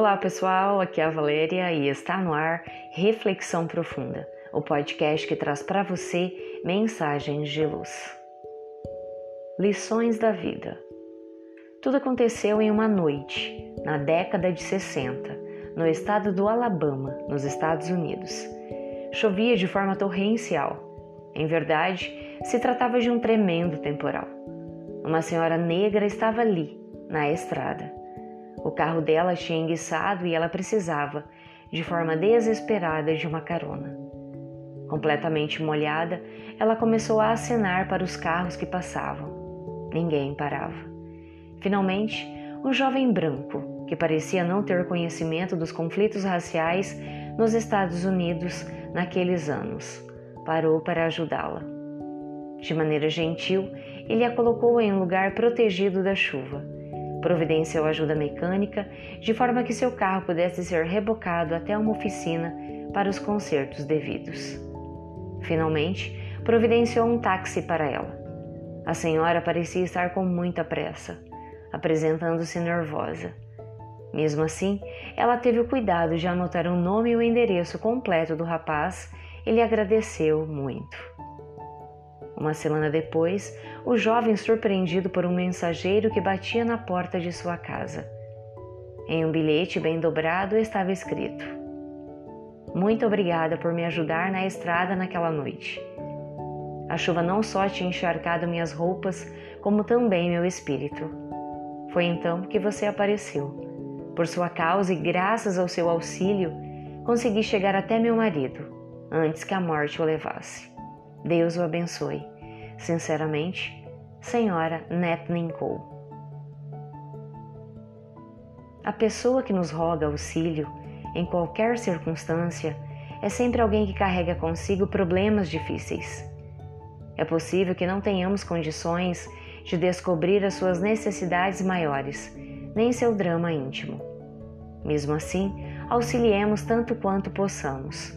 Olá pessoal, aqui é a Valéria e está no ar Reflexão Profunda, o podcast que traz para você mensagens de luz. Lições da vida. Tudo aconteceu em uma noite, na década de 60, no estado do Alabama, nos Estados Unidos. Chovia de forma torrencial. Em verdade, se tratava de um tremendo temporal. Uma senhora negra estava ali, na estrada. O carro dela tinha enguiçado e ela precisava, de forma desesperada, de uma carona. Completamente molhada, ela começou a acenar para os carros que passavam. Ninguém parava. Finalmente, um jovem branco, que parecia não ter conhecimento dos conflitos raciais nos Estados Unidos naqueles anos, parou para ajudá-la. De maneira gentil, ele a colocou em um lugar protegido da chuva Providenciou ajuda mecânica de forma que seu carro pudesse ser rebocado até uma oficina para os consertos devidos. Finalmente, providenciou um táxi para ela. A senhora parecia estar com muita pressa, apresentando-se nervosa. Mesmo assim, ela teve o cuidado de anotar o nome e o endereço completo do rapaz e lhe agradeceu muito. Uma semana depois, o jovem surpreendido por um mensageiro que batia na porta de sua casa. Em um bilhete bem dobrado estava escrito: Muito obrigada por me ajudar na estrada naquela noite. A chuva não só tinha encharcado minhas roupas, como também meu espírito. Foi então que você apareceu. Por sua causa e graças ao seu auxílio, consegui chegar até meu marido, antes que a morte o levasse. Deus o abençoe. Sinceramente, Senhora Cole. A pessoa que nos roga auxílio, em qualquer circunstância, é sempre alguém que carrega consigo problemas difíceis. É possível que não tenhamos condições de descobrir as suas necessidades maiores, nem seu drama íntimo. Mesmo assim, auxiliemos tanto quanto possamos.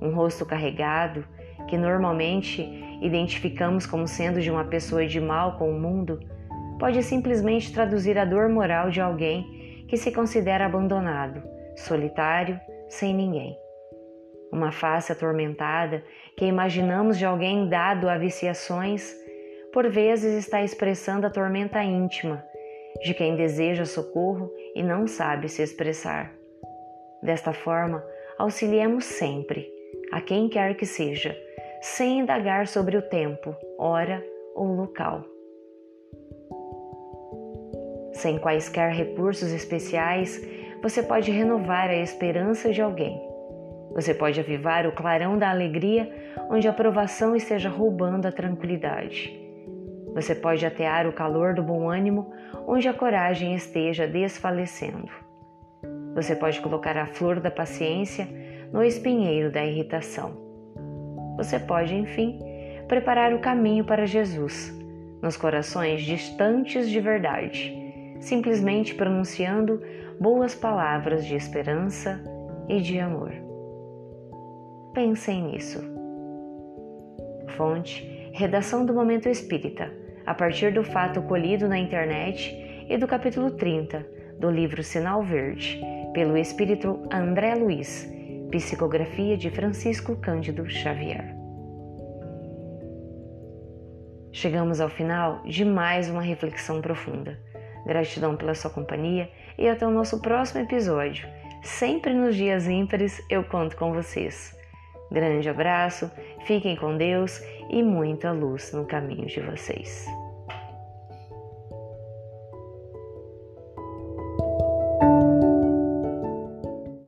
Um rosto carregado, que normalmente identificamos como sendo de uma pessoa de mal com o mundo, pode simplesmente traduzir a dor moral de alguém que se considera abandonado, solitário, sem ninguém. Uma face atormentada que imaginamos de alguém dado a viciações, por vezes está expressando a tormenta íntima de quem deseja socorro e não sabe se expressar. Desta forma, auxiliemos sempre, a quem quer que seja, sem indagar sobre o tempo, hora ou local. Sem quaisquer recursos especiais, você pode renovar a esperança de alguém. Você pode avivar o clarão da alegria onde a provação esteja roubando a tranquilidade. Você pode atear o calor do bom ânimo onde a coragem esteja desfalecendo. Você pode colocar a flor da paciência no espinheiro da irritação você pode, enfim, preparar o caminho para Jesus nos corações distantes de verdade, simplesmente pronunciando boas palavras de esperança e de amor. Pensem nisso. Fonte: Redação do Momento Espírita, a partir do fato colhido na internet e do capítulo 30 do livro Sinal Verde, pelo espírito André Luiz Psicografia de Francisco Cândido Xavier. Chegamos ao final de mais uma reflexão profunda. Gratidão pela sua companhia e até o nosso próximo episódio. Sempre nos dias ímpares eu conto com vocês. Grande abraço, fiquem com Deus e muita luz no caminho de vocês.